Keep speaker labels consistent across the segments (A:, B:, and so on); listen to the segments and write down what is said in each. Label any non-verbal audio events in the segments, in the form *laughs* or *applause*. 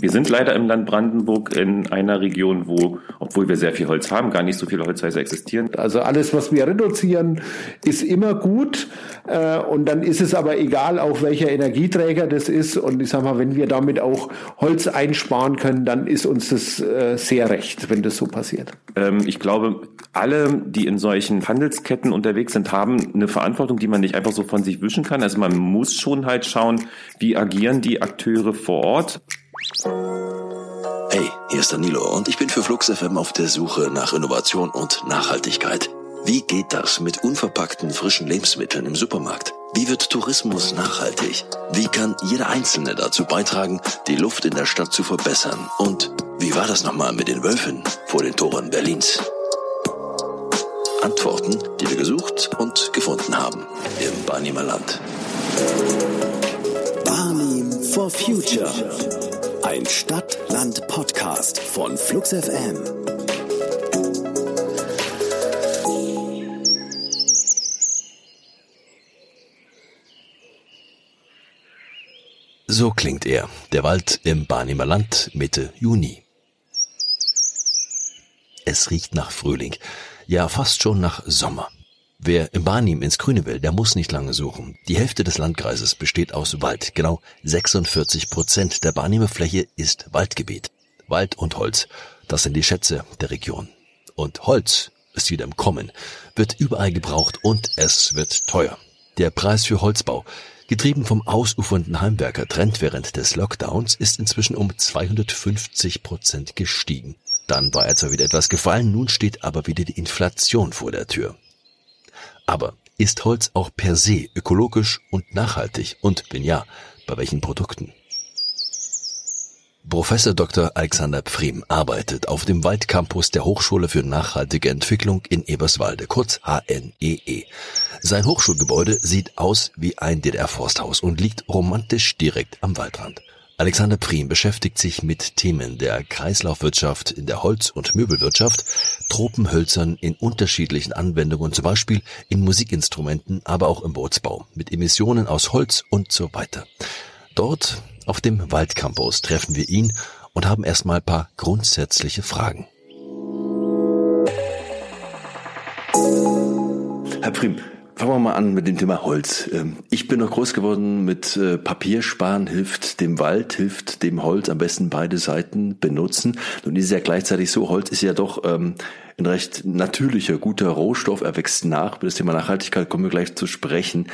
A: Wir sind leider im Land Brandenburg in einer Region, wo, obwohl wir sehr viel Holz haben, gar nicht so viele Holzhäuser existieren.
B: Also alles, was wir reduzieren, ist immer gut. Äh, und dann ist es aber egal, auch welcher Energieträger das ist. Und ich sag mal, wenn wir damit auch Holz einsparen können, dann ist uns das äh, sehr recht, wenn das so passiert.
A: Ähm, ich glaube, alle, die in solchen Handelsketten unterwegs sind, haben eine Verantwortung, die man nicht einfach so von sich wischen kann. Also man muss schon halt schauen, wie agieren die Akteure vor Ort.
C: Hey, hier ist Danilo und ich bin für Flux FM auf der Suche nach Innovation und Nachhaltigkeit. Wie geht das mit unverpackten frischen Lebensmitteln im Supermarkt? Wie wird Tourismus nachhaltig? Wie kann jeder Einzelne dazu beitragen, die Luft in der Stadt zu verbessern? Und wie war das nochmal mit den Wölfen vor den Toren Berlins? Antworten, die wir gesucht und gefunden haben im Barnimer Land.
D: Barnim for Future. Ein Stadt-Land-Podcast von Flux FM.
C: So klingt er, der Wald im Barnimer Land Mitte Juni. Es riecht nach Frühling, ja fast schon nach Sommer. Wer im Barnim ins Grüne will, der muss nicht lange suchen. Die Hälfte des Landkreises besteht aus Wald. Genau 46 Prozent der Barnimer Fläche ist Waldgebiet. Wald und Holz, das sind die Schätze der Region. Und Holz ist wieder im Kommen, wird überall gebraucht und es wird teuer. Der Preis für Holzbau Getrieben vom ausufernden Heimwerker-Trend während des Lockdowns ist inzwischen um 250 Prozent gestiegen. Dann war er zwar wieder etwas gefallen, nun steht aber wieder die Inflation vor der Tür. Aber ist Holz auch per se ökologisch und nachhaltig? Und wenn ja, bei welchen Produkten? Professor Dr. Alexander Pfriem arbeitet auf dem Waldcampus der Hochschule für nachhaltige Entwicklung in Eberswalde, kurz HNEE. E. Sein Hochschulgebäude sieht aus wie ein DDR-Forsthaus und liegt romantisch direkt am Waldrand. Alexander Pfriem beschäftigt sich mit Themen der Kreislaufwirtschaft in der Holz- und Möbelwirtschaft, Tropenhölzern in unterschiedlichen Anwendungen, zum Beispiel in Musikinstrumenten, aber auch im Bootsbau, mit Emissionen aus Holz und so weiter. Dort auf dem Waldcampus treffen wir ihn und haben erstmal paar grundsätzliche Fragen. Herr Prim, fangen wir mal an mit dem Thema Holz. Ähm, ich bin noch groß geworden mit äh, Papiersparen hilft dem Wald, hilft dem Holz am besten beide Seiten benutzen. Nun ist es ja gleichzeitig so, Holz ist ja doch ähm, ein recht natürlicher, guter Rohstoff, er wächst nach. Über das Thema Nachhaltigkeit kommen wir gleich zu sprechen.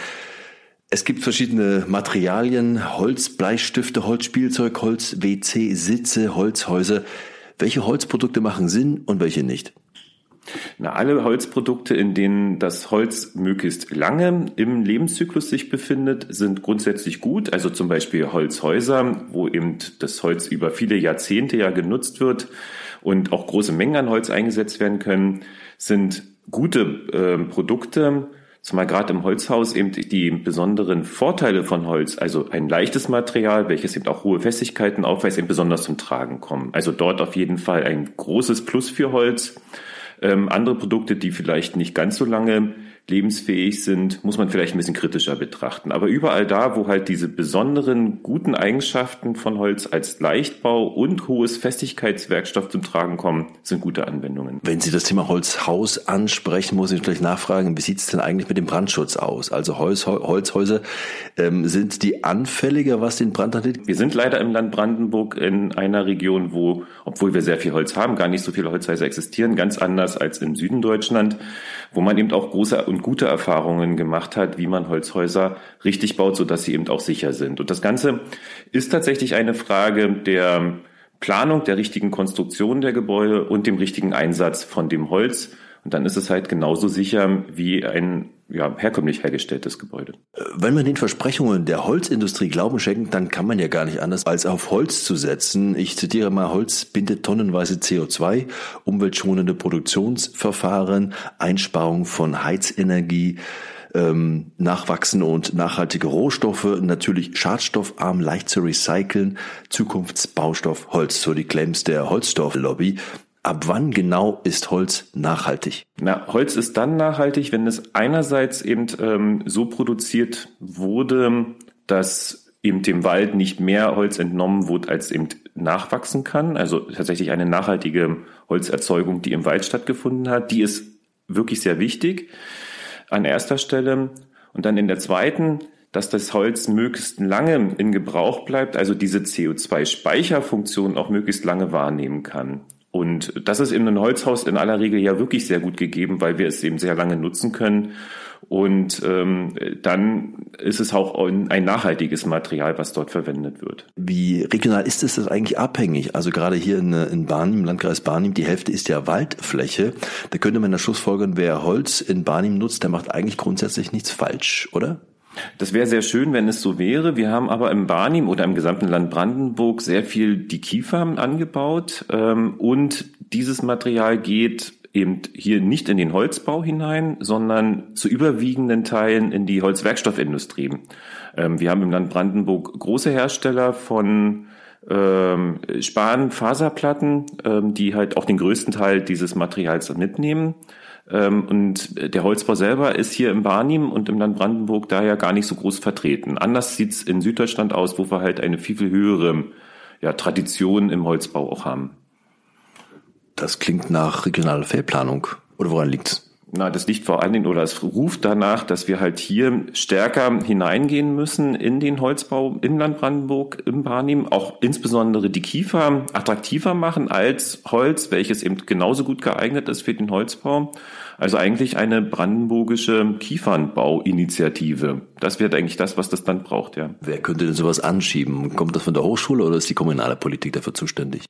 C: Es gibt verschiedene Materialien, Holz, Bleistifte, Holzspielzeug, Holz, WC, Sitze, Holzhäuser. Welche Holzprodukte machen Sinn und welche nicht?
A: Na, alle Holzprodukte, in denen das Holz möglichst lange im Lebenszyklus sich befindet, sind grundsätzlich gut. Also zum Beispiel Holzhäuser, wo eben das Holz über viele Jahrzehnte ja genutzt wird und auch große Mengen an Holz eingesetzt werden können, sind gute äh, Produkte zumal gerade im Holzhaus eben die besonderen Vorteile von Holz, also ein leichtes Material, welches eben auch hohe Festigkeiten aufweist, eben besonders zum Tragen kommen. Also dort auf jeden Fall ein großes Plus für Holz. Ähm, andere Produkte, die vielleicht nicht ganz so lange lebensfähig sind, muss man vielleicht ein bisschen kritischer betrachten. Aber überall da, wo halt diese besonderen guten Eigenschaften von Holz als Leichtbau und hohes Festigkeitswerkstoff zum Tragen kommen, sind gute Anwendungen.
C: Wenn Sie das Thema Holzhaus ansprechen, muss ich gleich nachfragen, wie sieht es denn eigentlich mit dem Brandschutz aus? Also Holz, Holzhäuser, ähm, sind die anfälliger, was den Brand angeht?
A: Wir sind leider im Land Brandenburg in einer Region, wo, obwohl wir sehr viel Holz haben, gar nicht so viele Holzhäuser existieren, ganz anders als im Süden Deutschland, wo man eben auch große und gute Erfahrungen gemacht hat, wie man Holzhäuser richtig baut, sodass sie eben auch sicher sind. Und das Ganze ist tatsächlich eine Frage der Planung, der richtigen Konstruktion der Gebäude und dem richtigen Einsatz von dem Holz. Und dann ist es halt genauso sicher wie ein ja, herkömmlich hergestelltes Gebäude.
C: Wenn man den Versprechungen der Holzindustrie Glauben schenkt, dann kann man ja gar nicht anders, als auf Holz zu setzen. Ich zitiere mal, Holz bindet tonnenweise CO2, umweltschonende Produktionsverfahren, Einsparung von Heizenergie, ähm, nachwachsende und nachhaltige Rohstoffe, natürlich schadstoffarm, leicht zu recyceln, Zukunftsbaustoff Holz, so die Claims der Holzstofflobby. Ab wann genau ist Holz nachhaltig?
A: Na, Holz ist dann nachhaltig, wenn es einerseits eben ähm, so produziert wurde, dass eben dem Wald nicht mehr Holz entnommen wurde, als eben nachwachsen kann. Also tatsächlich eine nachhaltige Holzerzeugung, die im Wald stattgefunden hat. Die ist wirklich sehr wichtig an erster Stelle. Und dann in der zweiten, dass das Holz möglichst lange in Gebrauch bleibt, also diese CO2-Speicherfunktion auch möglichst lange wahrnehmen kann. Und das ist in einem Holzhaus in aller Regel ja wirklich sehr gut gegeben, weil wir es eben sehr lange nutzen können. Und ähm, dann ist es auch ein nachhaltiges Material, was dort verwendet wird.
C: Wie regional ist es das eigentlich abhängig? Also gerade hier in, in Barnim, im Landkreis Barnim, die Hälfte ist ja Waldfläche. Da könnte man in der Schlussfolgern, wer Holz in Barnim nutzt, der macht eigentlich grundsätzlich nichts falsch, oder?
A: Das wäre sehr schön, wenn es so wäre. Wir haben aber im Barnim oder im gesamten Land Brandenburg sehr viel die Kiefer angebaut ähm, und dieses Material geht eben hier nicht in den Holzbau hinein, sondern zu überwiegenden Teilen in die Holzwerkstoffindustrie. Ähm, wir haben im Land Brandenburg große Hersteller von ähm, Spanfaserplatten, ähm, die halt auch den größten Teil dieses Materials mitnehmen. Ähm, und der Holzbau selber ist hier im Barnim und im Land Brandenburg daher gar nicht so groß vertreten. Anders sieht's in Süddeutschland aus, wo wir halt eine viel, viel höhere ja, Tradition im Holzbau auch haben.
C: Das klingt nach regionaler Fehlplanung. Oder woran liegt's?
A: Na, das liegt vor allen Dingen oder es ruft danach, dass wir halt hier stärker hineingehen müssen in den Holzbau im Land Brandenburg, im Barnim, auch insbesondere die Kiefer attraktiver machen als Holz, welches eben genauso gut geeignet ist für den Holzbau. Also eigentlich eine brandenburgische Kiefernbauinitiative. Das wird eigentlich das, was das Land braucht, ja.
C: Wer könnte denn sowas anschieben? Kommt das von der Hochschule oder ist die kommunale Politik dafür zuständig?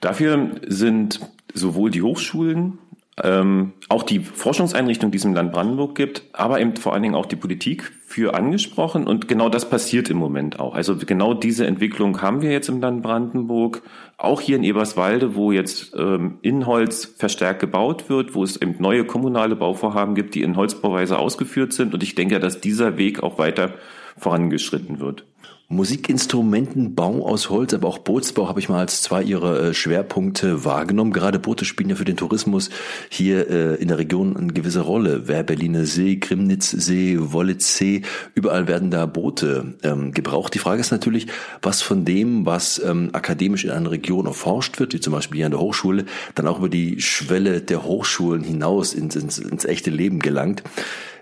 A: Dafür sind sowohl die Hochschulen ähm, auch die Forschungseinrichtung, die es im Land Brandenburg gibt, aber eben vor allen Dingen auch die Politik für angesprochen. Und genau das passiert im Moment auch. Also genau diese Entwicklung haben wir jetzt im Land Brandenburg, auch hier in Eberswalde, wo jetzt ähm, in Holz verstärkt gebaut wird, wo es eben neue kommunale Bauvorhaben gibt, die in Holzbauweise ausgeführt sind. Und ich denke, dass dieser Weg auch weiter vorangeschritten wird.
C: Musikinstrumentenbau aus Holz, aber auch Bootsbau habe ich mal als zwei ihrer äh, Schwerpunkte wahrgenommen. Gerade Boote spielen ja für den Tourismus hier äh, in der Region eine gewisse Rolle. Werberliner See, Grimnitzsee, Wollitzsee, überall werden da Boote ähm, gebraucht. Die Frage ist natürlich, was von dem, was ähm, akademisch in einer Region erforscht wird, wie zum Beispiel hier an der Hochschule, dann auch über die Schwelle der Hochschulen hinaus ins, ins, ins echte Leben gelangt.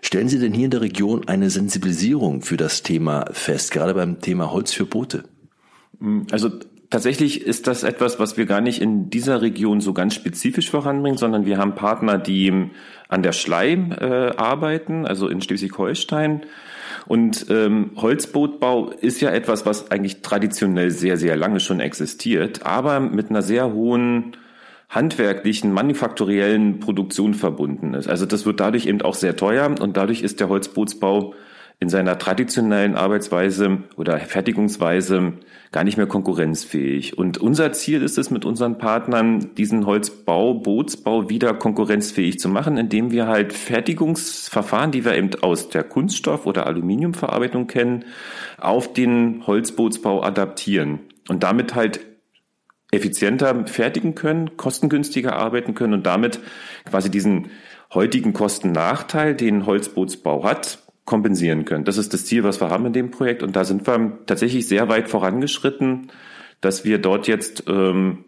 C: Stellen Sie denn hier in der Region eine Sensibilisierung für das Thema fest, gerade beim Thema Holz für Boote?
A: Also Tatsächlich ist das etwas, was wir gar nicht in dieser Region so ganz spezifisch voranbringen, sondern wir haben Partner, die an der Schleim äh, arbeiten, also in Schleswig-Holstein. Und ähm, Holzbootbau ist ja etwas, was eigentlich traditionell sehr, sehr lange schon existiert, aber mit einer sehr hohen handwerklichen, manufakturellen Produktion verbunden ist. Also das wird dadurch eben auch sehr teuer und dadurch ist der Holzbootsbau in seiner traditionellen Arbeitsweise oder Fertigungsweise gar nicht mehr konkurrenzfähig. Und unser Ziel ist es mit unseren Partnern, diesen Holzbau, Bootsbau wieder konkurrenzfähig zu machen, indem wir halt Fertigungsverfahren, die wir eben aus der Kunststoff- oder Aluminiumverarbeitung kennen, auf den Holzbootsbau adaptieren und damit halt effizienter fertigen können, kostengünstiger arbeiten können und damit quasi diesen heutigen Kostennachteil, den Holzbootsbau hat, kompensieren können. Das ist das Ziel, was wir haben in dem Projekt und da sind wir tatsächlich sehr weit vorangeschritten, dass wir dort jetzt ähm,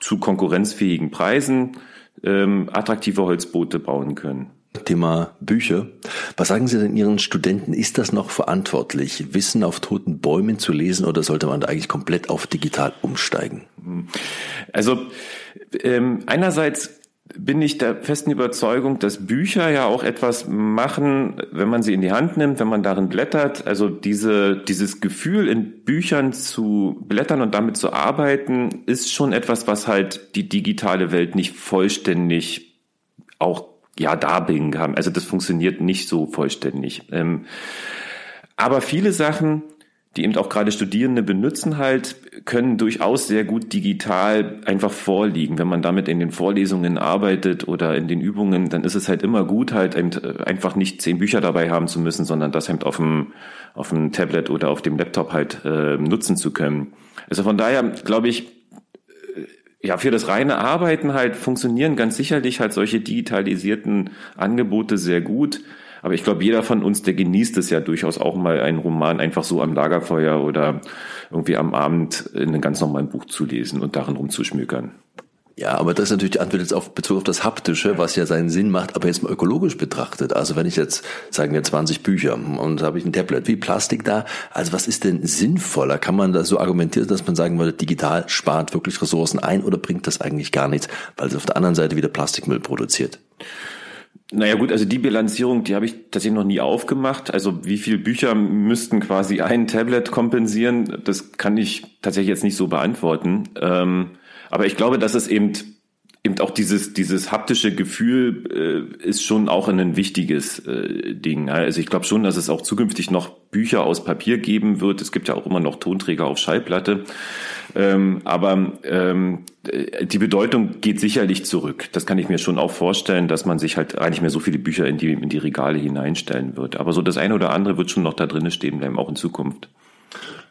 A: zu konkurrenzfähigen Preisen ähm, attraktive Holzboote bauen können.
C: Thema Bücher. Was sagen Sie denn Ihren Studenten? Ist das noch verantwortlich, Wissen auf toten Bäumen zu lesen oder sollte man da eigentlich komplett auf digital umsteigen?
A: Also ähm, einerseits bin ich der festen Überzeugung, dass Bücher ja auch etwas machen, wenn man sie in die Hand nimmt, wenn man darin blättert. Also diese, dieses Gefühl in Büchern zu blättern und damit zu arbeiten, ist schon etwas, was halt die digitale Welt nicht vollständig auch ja darbringen kann. Also das funktioniert nicht so vollständig. Ähm, aber viele Sachen, die eben auch gerade Studierende benutzen halt, können durchaus sehr gut digital einfach vorliegen. Wenn man damit in den Vorlesungen arbeitet oder in den Übungen, dann ist es halt immer gut, halt äh, einfach nicht zehn Bücher dabei haben zu müssen, sondern das halt auf dem, auf dem Tablet oder auf dem Laptop halt äh, nutzen zu können. Also von daher glaube ich, äh, ja, für das reine Arbeiten halt funktionieren ganz sicherlich halt solche digitalisierten Angebote sehr gut. Aber ich glaube, jeder von uns, der genießt es ja durchaus auch mal, einen Roman einfach so am Lagerfeuer oder irgendwie am Abend in einem ganz normalen Buch zu lesen und darin rumzuschmökern.
C: Ja, aber das ist natürlich die Antwort jetzt auf Bezug auf das Haptische, was ja seinen Sinn macht, aber jetzt mal ökologisch betrachtet. Also wenn ich jetzt, sagen wir 20 Bücher und habe ich ein Tablet, wie Plastik da, also was ist denn sinnvoller? Kann man da so argumentieren, dass man sagen würde, digital spart wirklich Ressourcen ein oder bringt das eigentlich gar nichts, weil es auf der anderen Seite wieder Plastikmüll produziert?
A: Naja gut, also die Bilanzierung, die habe ich tatsächlich noch nie aufgemacht. Also wie viele Bücher müssten quasi ein Tablet kompensieren, das kann ich tatsächlich jetzt nicht so beantworten. Ähm, aber ich glaube, dass es eben eben auch dieses dieses haptische Gefühl äh, ist schon auch ein wichtiges äh, Ding. Also ich glaube schon, dass es auch zukünftig noch Bücher aus Papier geben wird. Es gibt ja auch immer noch Tonträger auf Schallplatte. Ähm, aber ähm, die Bedeutung geht sicherlich zurück. Das kann ich mir schon auch vorstellen, dass man sich halt eigentlich mehr so viele Bücher in die, in die Regale hineinstellen wird. Aber so das eine oder andere wird schon noch da drinnen stehen bleiben, auch in Zukunft.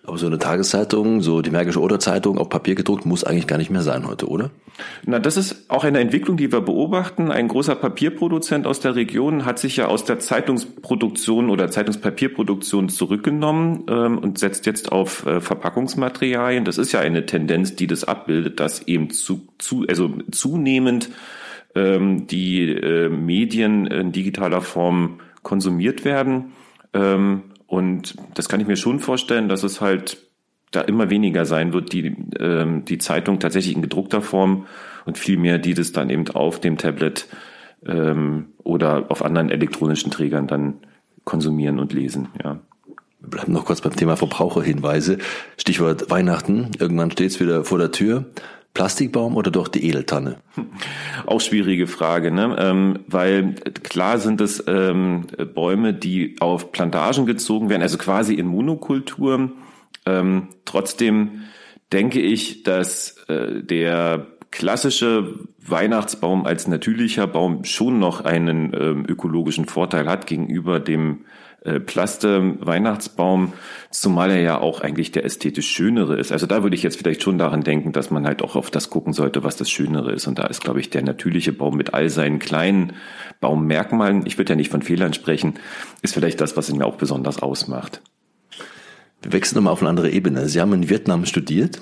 C: Aber so eine Tageszeitung, so die Märkische Oder-Zeitung auf Papier gedruckt, muss eigentlich gar nicht mehr sein heute, oder?
A: Na, das ist auch eine Entwicklung, die wir beobachten. Ein großer Papierproduzent aus der Region hat sich ja aus der Zeitungsproduktion oder Zeitungspapierproduktion zurückgenommen ähm, und setzt jetzt auf äh, Verpackungsmaterialien. Das ist ja eine Tendenz, die das abbildet, dass eben zu, zu also zunehmend ähm, die äh, Medien in digitaler Form konsumiert werden. Ähm, und das kann ich mir schon vorstellen, dass es halt da immer weniger sein wird, die, ähm, die Zeitung tatsächlich in gedruckter Form und viel mehr, die das dann eben auf dem Tablet ähm, oder auf anderen elektronischen Trägern dann konsumieren und lesen, ja.
C: Wir bleiben noch kurz beim Thema Verbraucherhinweise. Stichwort Weihnachten. Irgendwann steht es wieder vor der Tür. Plastikbaum oder doch die Edeltanne? *laughs*
A: Auch schwierige Frage, ne? Ähm, weil klar sind es ähm, Bäume, die auf Plantagen gezogen werden, also quasi in Monokultur. Ähm, trotzdem denke ich, dass äh, der klassische Weihnachtsbaum als natürlicher Baum schon noch einen ähm, ökologischen Vorteil hat gegenüber dem äh, Plaste Weihnachtsbaum, zumal er ja auch eigentlich der ästhetisch schönere ist. Also da würde ich jetzt vielleicht schon daran denken, dass man halt auch auf das gucken sollte, was das Schönere ist. Und da ist, glaube ich, der natürliche Baum mit all seinen kleinen Baummerkmalen, ich würde ja nicht von Fehlern sprechen, ist vielleicht das, was ihn auch besonders ausmacht.
C: Wir wechseln nochmal auf eine andere Ebene. Sie haben in Vietnam studiert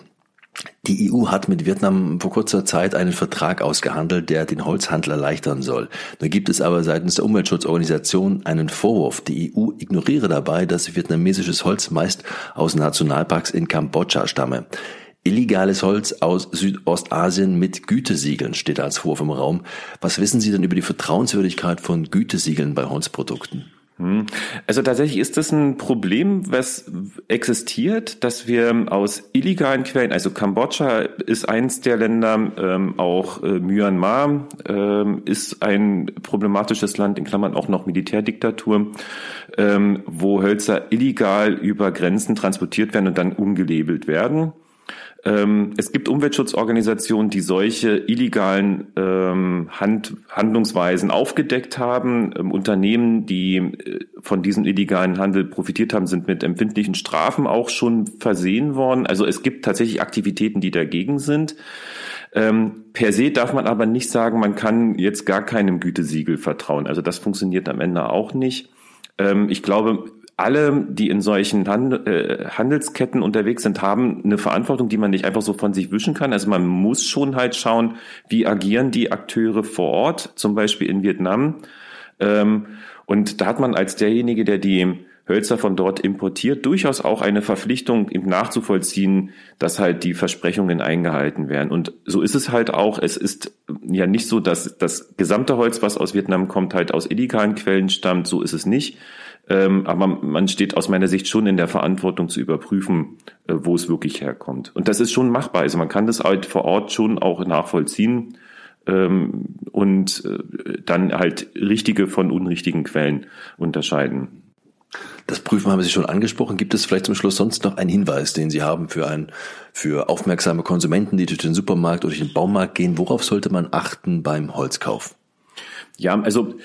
C: die EU hat mit Vietnam vor kurzer Zeit einen Vertrag ausgehandelt, der den Holzhandel erleichtern soll. Da gibt es aber seitens der Umweltschutzorganisation einen Vorwurf. Die EU ignoriere dabei, dass vietnamesisches Holz meist aus Nationalparks in Kambodscha stamme. Illegales Holz aus Südostasien mit Gütesiegeln steht als Vorwurf im Raum. Was wissen Sie denn über die Vertrauenswürdigkeit von Gütesiegeln bei Holzprodukten?
A: Hm. Also tatsächlich ist das ein Problem, was existiert, dass wir aus illegalen Quellen, also Kambodscha ist eins der Länder, ähm, auch äh, Myanmar ähm, ist ein problematisches Land, in Klammern auch noch Militärdiktatur, ähm, wo Hölzer illegal über Grenzen transportiert werden und dann umgelabelt werden. Ähm, es gibt Umweltschutzorganisationen, die solche illegalen ähm, Hand, Handlungsweisen aufgedeckt haben. Ähm, Unternehmen, die äh, von diesem illegalen Handel profitiert haben, sind mit empfindlichen Strafen auch schon versehen worden. Also es gibt tatsächlich Aktivitäten, die dagegen sind. Ähm, per se darf man aber nicht sagen, man kann jetzt gar keinem Gütesiegel vertrauen. Also das funktioniert am Ende auch nicht. Ähm, ich glaube, alle, die in solchen Hand, äh, Handelsketten unterwegs sind, haben eine Verantwortung, die man nicht einfach so von sich wischen kann. Also man muss schon halt schauen, wie agieren die Akteure vor Ort, zum Beispiel in Vietnam. Ähm, und da hat man als derjenige, der die Hölzer von dort importiert, durchaus auch eine Verpflichtung, ihm nachzuvollziehen, dass halt die Versprechungen eingehalten werden. Und so ist es halt auch. Es ist ja nicht so, dass das gesamte Holz, was aus Vietnam kommt, halt aus illegalen Quellen stammt. So ist es nicht. Ähm, aber man steht aus meiner Sicht schon in der Verantwortung zu überprüfen, äh, wo es wirklich herkommt. Und das ist schon machbar. Also man kann das halt vor Ort schon auch nachvollziehen ähm, und äh, dann halt richtige von unrichtigen Quellen unterscheiden.
C: Das Prüfen haben Sie schon angesprochen. Gibt es vielleicht zum Schluss sonst noch einen Hinweis, den Sie haben für ein, für aufmerksame Konsumenten, die durch den Supermarkt oder den Baumarkt gehen? Worauf sollte man achten beim Holzkauf?
A: Ja, also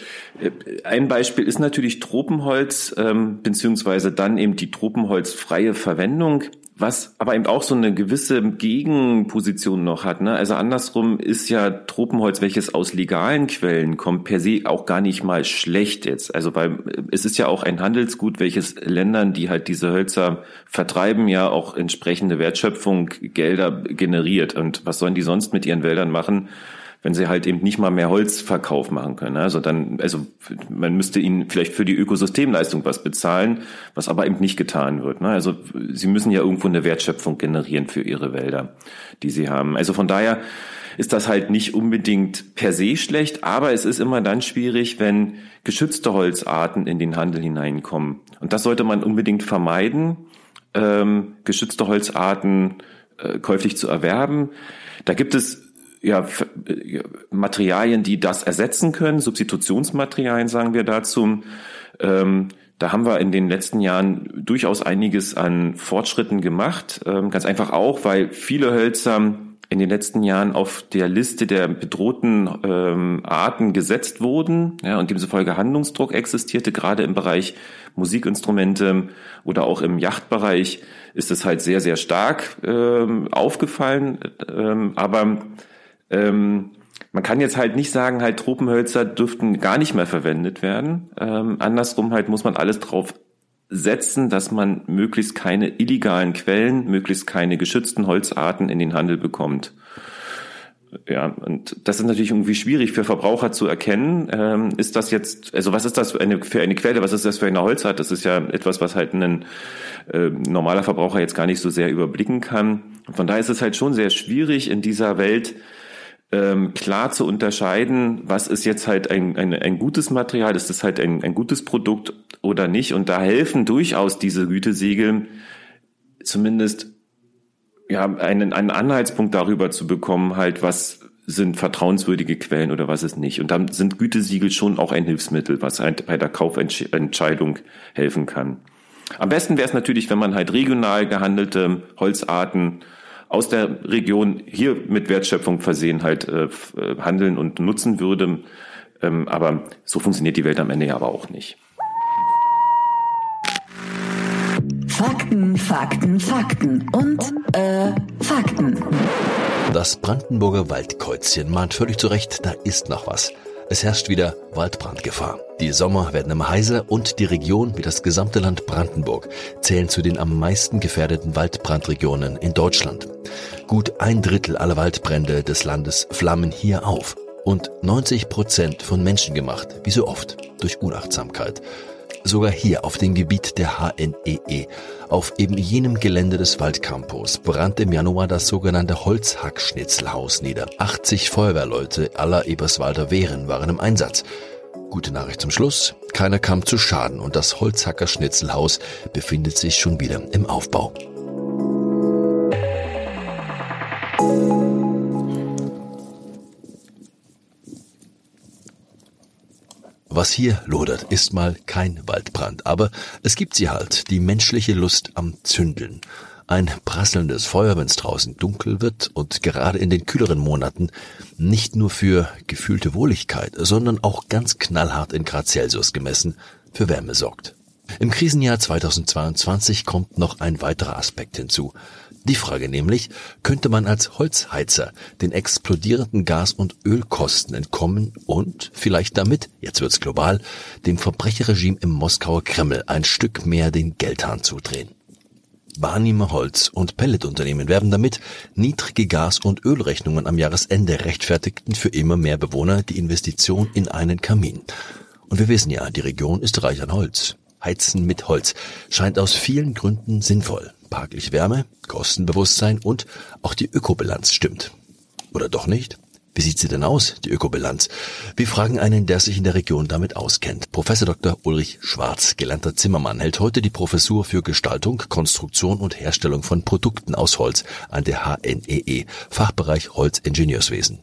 A: äh, ein Beispiel ist natürlich Tropenholz, ähm, beziehungsweise dann eben die tropenholzfreie Verwendung was aber eben auch so eine gewisse Gegenposition noch hat. Ne? Also andersrum ist ja Tropenholz, welches aus legalen Quellen kommt, per se auch gar nicht mal schlecht jetzt. Also weil es ist ja auch ein Handelsgut, welches Ländern, die halt diese Hölzer vertreiben, ja auch entsprechende Wertschöpfung, Gelder generiert. Und was sollen die sonst mit ihren Wäldern machen? Wenn sie halt eben nicht mal mehr Holzverkauf machen können. Also dann, also man müsste ihnen vielleicht für die Ökosystemleistung was bezahlen, was aber eben nicht getan wird. Ne? Also sie müssen ja irgendwo eine Wertschöpfung generieren für ihre Wälder, die sie haben. Also von daher ist das halt nicht unbedingt per se schlecht, aber es ist immer dann schwierig, wenn geschützte Holzarten in den Handel hineinkommen. Und das sollte man unbedingt vermeiden, ähm, geschützte Holzarten äh, käuflich zu erwerben. Da gibt es ja, Materialien, die das ersetzen können, Substitutionsmaterialien sagen wir dazu. Ähm, da haben wir in den letzten Jahren durchaus einiges an Fortschritten gemacht. Ähm, ganz einfach auch, weil viele Hölzer in den letzten Jahren auf der Liste der bedrohten ähm, Arten gesetzt wurden ja, und demzufolge Handlungsdruck existierte, gerade im Bereich Musikinstrumente oder auch im Yachtbereich ist es halt sehr, sehr stark ähm, aufgefallen. Ähm, aber ähm, man kann jetzt halt nicht sagen, halt Tropenhölzer dürften gar nicht mehr verwendet werden. Ähm, andersrum halt muss man alles drauf setzen, dass man möglichst keine illegalen Quellen, möglichst keine geschützten Holzarten in den Handel bekommt. Ja, und das ist natürlich irgendwie schwierig für Verbraucher zu erkennen. Ähm, ist das jetzt, also was ist das für eine, für eine Quelle, was ist das für eine Holzart? Das ist ja etwas, was halt ein äh, normaler Verbraucher jetzt gar nicht so sehr überblicken kann. Von daher ist es halt schon sehr schwierig in dieser Welt, ähm, klar zu unterscheiden, was ist jetzt halt ein, ein, ein gutes Material, ist das halt ein, ein gutes Produkt oder nicht. Und da helfen durchaus diese Gütesiegel zumindest ja, einen, einen Anhaltspunkt darüber zu bekommen, halt, was sind vertrauenswürdige Quellen oder was ist nicht. Und dann sind Gütesiegel schon auch ein Hilfsmittel, was halt bei der Kaufentscheidung helfen kann. Am besten wäre es natürlich, wenn man halt regional gehandelte Holzarten aus der Region hier mit Wertschöpfung versehen halt äh, äh, handeln und nutzen würde. Ähm, aber so funktioniert die Welt am Ende ja aber auch nicht.
E: Fakten, Fakten, Fakten und äh, Fakten.
C: Das Brandenburger Waldkreuzchen mahnt völlig zu Recht, da ist noch was. Es herrscht wieder Waldbrandgefahr. Die Sommer werden immer heißer und die Region, wie das gesamte Land Brandenburg, zählen zu den am meisten gefährdeten Waldbrandregionen in Deutschland. Gut ein Drittel aller Waldbrände des Landes flammen hier auf. Und 90 Prozent von Menschen gemacht, wie so oft, durch Unachtsamkeit. Sogar hier auf dem Gebiet der HNEE, e, auf eben jenem Gelände des Waldcampus, brannte im Januar das sogenannte Holzhackschnitzelhaus nieder. 80 Feuerwehrleute aller Eberswalder Wehren waren im Einsatz. Gute Nachricht zum Schluss, keiner kam zu Schaden und das Holzhacker-Schnitzelhaus befindet sich schon wieder im Aufbau. Was hier lodert, ist mal kein Waldbrand, aber es gibt sie halt, die menschliche Lust am Zündeln. Ein prasselndes Feuer, wenn es draußen dunkel wird und gerade in den kühleren Monaten nicht nur für gefühlte Wohligkeit, sondern auch ganz knallhart in Grad Celsius gemessen für Wärme sorgt. Im Krisenjahr 2022 kommt noch ein weiterer Aspekt hinzu. Die Frage nämlich, könnte man als Holzheizer den explodierenden Gas- und Ölkosten entkommen und vielleicht damit, jetzt wird's global, dem Verbrecherregime im Moskauer Kreml ein Stück mehr den Geldhahn zudrehen? Barnimer Holz- und Pelletunternehmen werben damit, niedrige Gas- und Ölrechnungen am Jahresende rechtfertigten für immer mehr Bewohner die Investition in einen Kamin. Und wir wissen ja, die Region ist reich an Holz. Heizen mit Holz scheint aus vielen Gründen sinnvoll parklich Wärme, Kostenbewusstsein und auch die Ökobilanz stimmt. Oder doch nicht? Wie sieht sie denn aus, die Ökobilanz? Wir fragen einen, der sich in der Region damit auskennt. Professor Dr. Ulrich Schwarz, gelernter Zimmermann, hält heute die Professur für Gestaltung, Konstruktion und Herstellung von Produkten aus Holz an der HNEE, e, Fachbereich Holzingenieurswesen.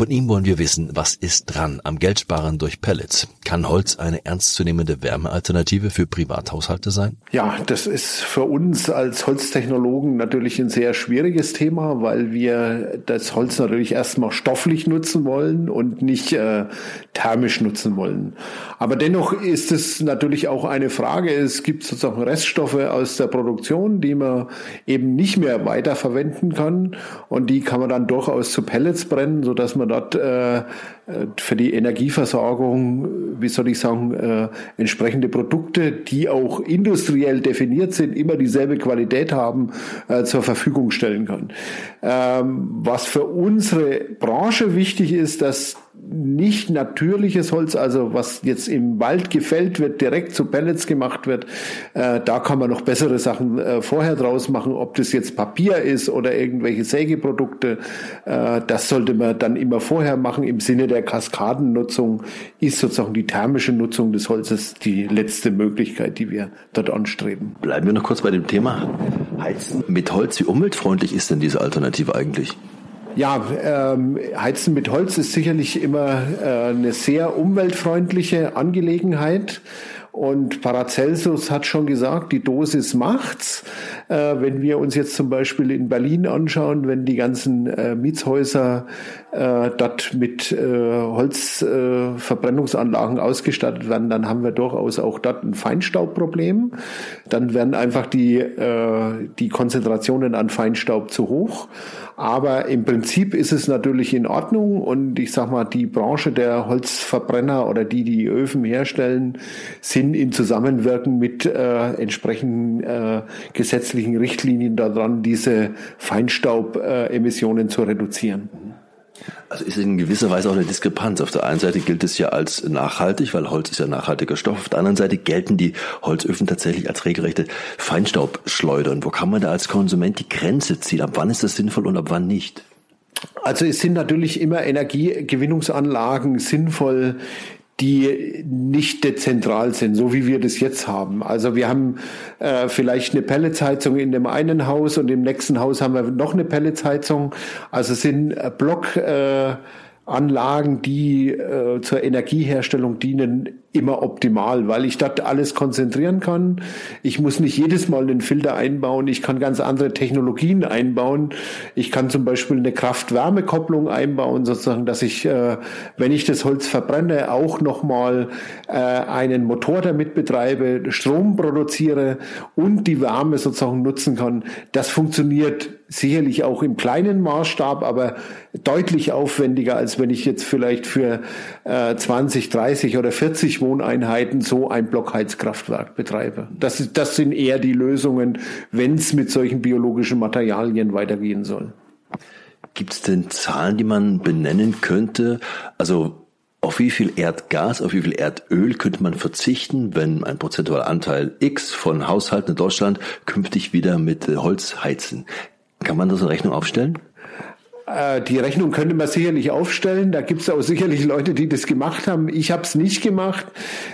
C: Von ihm wollen wir wissen, was ist dran am Geldsparen durch Pellets? Kann Holz eine ernstzunehmende Wärmealternative für Privathaushalte sein?
B: Ja, das ist für uns als Holztechnologen natürlich ein sehr schwieriges Thema, weil wir das Holz natürlich erstmal stofflich nutzen wollen und nicht äh, thermisch nutzen wollen. Aber dennoch ist es natürlich auch eine Frage. Es gibt sozusagen Reststoffe aus der Produktion, die man eben nicht mehr weiterverwenden kann und die kann man dann durchaus zu Pellets brennen, so dass man dort äh, für die Energieversorgung, wie soll ich sagen, äh, entsprechende Produkte, die auch industriell definiert sind, immer dieselbe Qualität haben, äh, zur Verfügung stellen kann. Ähm, was für unsere Branche wichtig ist, dass nicht natürliches Holz, also was jetzt im Wald gefällt wird, direkt zu Pellets gemacht wird, äh, da kann man noch bessere Sachen äh, vorher draus machen, ob das jetzt Papier ist oder irgendwelche Sägeprodukte, äh, das sollte man dann immer vorher machen. Im Sinne der Kaskadennutzung ist sozusagen die thermische Nutzung des Holzes die letzte Möglichkeit, die wir dort anstreben.
C: Bleiben wir noch kurz bei dem Thema Heizen mit Holz. Wie umweltfreundlich ist denn diese Alternative eigentlich?
B: Ja, ähm, Heizen mit Holz ist sicherlich immer äh, eine sehr umweltfreundliche Angelegenheit. Und Paracelsus hat schon gesagt, die Dosis macht's. Äh, wenn wir uns jetzt zum Beispiel in Berlin anschauen, wenn die ganzen äh, Mietshäuser äh, dort mit äh, Holzverbrennungsanlagen äh, ausgestattet werden, dann haben wir durchaus auch dort ein Feinstaubproblem. Dann werden einfach die, äh, die Konzentrationen an Feinstaub zu hoch. Aber im Prinzip ist es natürlich in Ordnung und ich sag mal, die Branche der Holzverbrenner oder die, die Öfen herstellen, sind in Zusammenwirken mit äh, entsprechenden äh, gesetzlichen Richtlinien daran, diese Feinstaubemissionen zu reduzieren.
C: Also ist in gewisser Weise auch eine Diskrepanz. Auf der einen Seite gilt es ja als nachhaltig, weil Holz ist ja nachhaltiger Stoff. Auf der anderen Seite gelten die Holzöfen tatsächlich als regelrechte Feinstaubschleudern. Wo kann man da als Konsument die Grenze ziehen? Ab wann ist das sinnvoll und ab wann nicht?
B: Also es sind natürlich immer Energiegewinnungsanlagen sinnvoll, die nicht dezentral sind, so wie wir das jetzt haben. Also wir haben äh, vielleicht eine Pelletsheizung in dem einen Haus und im nächsten Haus haben wir noch eine Pelletsheizung. Also es sind äh, Block äh, die äh, zur Energieherstellung dienen, immer optimal, weil ich dort alles konzentrieren kann. Ich muss nicht jedes Mal einen Filter einbauen. Ich kann ganz andere Technologien einbauen. Ich kann zum Beispiel eine Kraft-Wärme-Kopplung einbauen, sozusagen, dass ich, äh, wenn ich das Holz verbrenne, auch nochmal äh, einen Motor damit betreibe, Strom produziere und die Wärme sozusagen nutzen kann. Das funktioniert sicherlich auch im kleinen Maßstab, aber deutlich aufwendiger, als wenn ich jetzt vielleicht für äh, 20, 30 oder 40 Wohneinheiten so ein Blockheizkraftwerk betreibe. Das, ist, das sind eher die Lösungen, wenn es mit solchen biologischen Materialien weitergehen soll.
C: Gibt es denn Zahlen, die man benennen könnte? Also auf wie viel Erdgas, auf wie viel Erdöl könnte man verzichten, wenn ein prozentualer Anteil X von Haushalten in Deutschland künftig wieder mit Holz heizen? Kann man das in Rechnung aufstellen?
B: Äh, die Rechnung könnte man sicherlich aufstellen. Da gibt es auch sicherlich Leute, die das gemacht haben. Ich habe es nicht gemacht.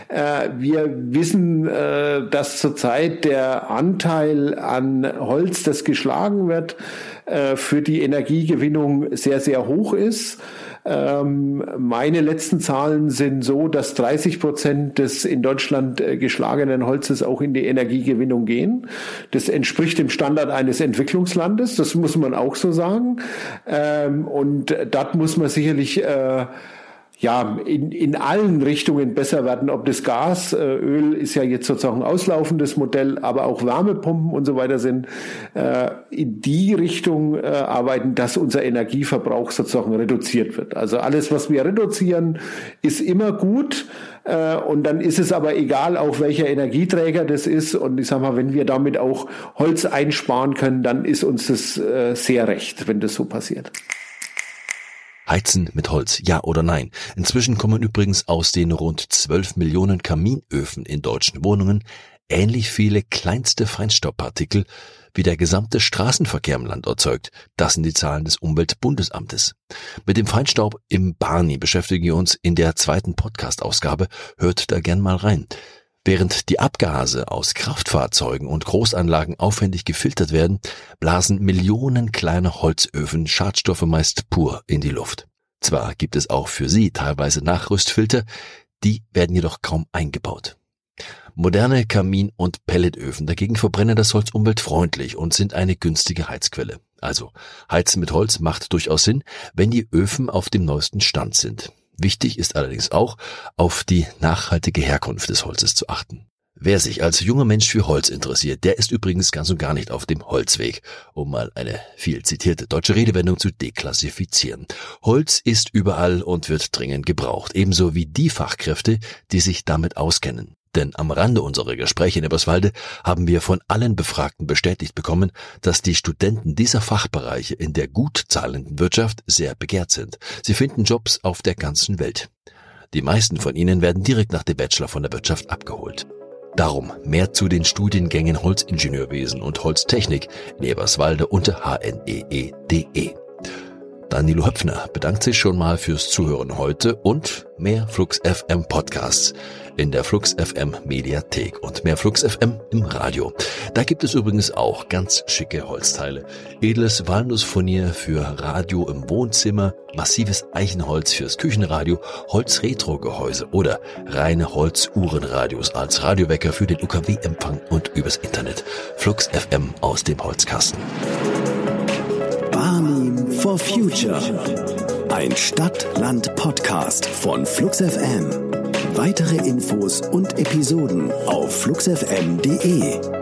B: Äh, wir wissen, äh, dass zurzeit der Anteil an Holz, das geschlagen wird, für die Energiegewinnung sehr, sehr hoch ist. Ähm, meine letzten Zahlen sind so, dass 30 Prozent des in Deutschland äh, geschlagenen Holzes auch in die Energiegewinnung gehen. Das entspricht dem Standard eines Entwicklungslandes, das muss man auch so sagen. Ähm, und dort muss man sicherlich äh, ja, in, in allen Richtungen besser werden. Ob das Gas, äh, Öl ist ja jetzt sozusagen ein auslaufendes Modell, aber auch Wärmepumpen und so weiter sind äh, in die Richtung äh, arbeiten, dass unser Energieverbrauch sozusagen reduziert wird. Also alles, was wir reduzieren, ist immer gut. Äh, und dann ist es aber egal, auch welcher Energieträger das ist. Und ich sag mal, wenn wir damit auch Holz einsparen können, dann ist uns das äh, sehr recht, wenn das so passiert.
C: Heizen mit Holz, ja oder nein? Inzwischen kommen übrigens aus den rund 12 Millionen Kaminöfen in deutschen Wohnungen ähnlich viele kleinste Feinstaubpartikel, wie der gesamte Straßenverkehr im Land erzeugt. Das sind die Zahlen des Umweltbundesamtes. Mit dem Feinstaub im Barney beschäftigen wir uns in der zweiten Podcast-Ausgabe. Hört da gern mal rein. Während die Abgase aus Kraftfahrzeugen und Großanlagen aufwendig gefiltert werden, blasen Millionen kleine Holzöfen Schadstoffe meist pur in die Luft. Zwar gibt es auch für sie teilweise Nachrüstfilter, die werden jedoch kaum eingebaut. Moderne Kamin- und Pelletöfen dagegen verbrennen das Holz umweltfreundlich und sind eine günstige Heizquelle. Also, Heizen mit Holz macht durchaus Sinn, wenn die Öfen auf dem neuesten Stand sind. Wichtig ist allerdings auch, auf die nachhaltige Herkunft des Holzes zu achten. Wer sich als junger Mensch für Holz interessiert, der ist übrigens ganz und gar nicht auf dem Holzweg, um mal eine viel zitierte deutsche Redewendung zu deklassifizieren. Holz ist überall und wird dringend gebraucht, ebenso wie die Fachkräfte, die sich damit auskennen. Denn am Rande unserer Gespräche in Eberswalde haben wir von allen Befragten bestätigt bekommen, dass die Studenten dieser Fachbereiche in der gut zahlenden Wirtschaft sehr begehrt sind. Sie finden Jobs auf der ganzen Welt. Die meisten von ihnen werden direkt nach dem Bachelor von der Wirtschaft abgeholt. Darum mehr zu den Studiengängen Holzingenieurwesen und Holztechnik in Eberswalde unter hnee.de. Danilo Höpfner bedankt sich schon mal fürs Zuhören heute und mehr Flux FM Podcasts in der Flux FM Mediathek und mehr Flux FM im Radio. Da gibt es übrigens auch ganz schicke Holzteile. Edles Walnussfurnier für Radio im Wohnzimmer, massives Eichenholz fürs Küchenradio, Holz-Retro-Gehäuse oder reine Holz-Uhrenradios als Radiowecker für den UKW-Empfang und übers Internet. Flux FM aus dem Holzkasten.
D: For Future. Ein Stadt-Land-Podcast von Flux FM. Weitere Infos und Episoden auf fluxfm.de.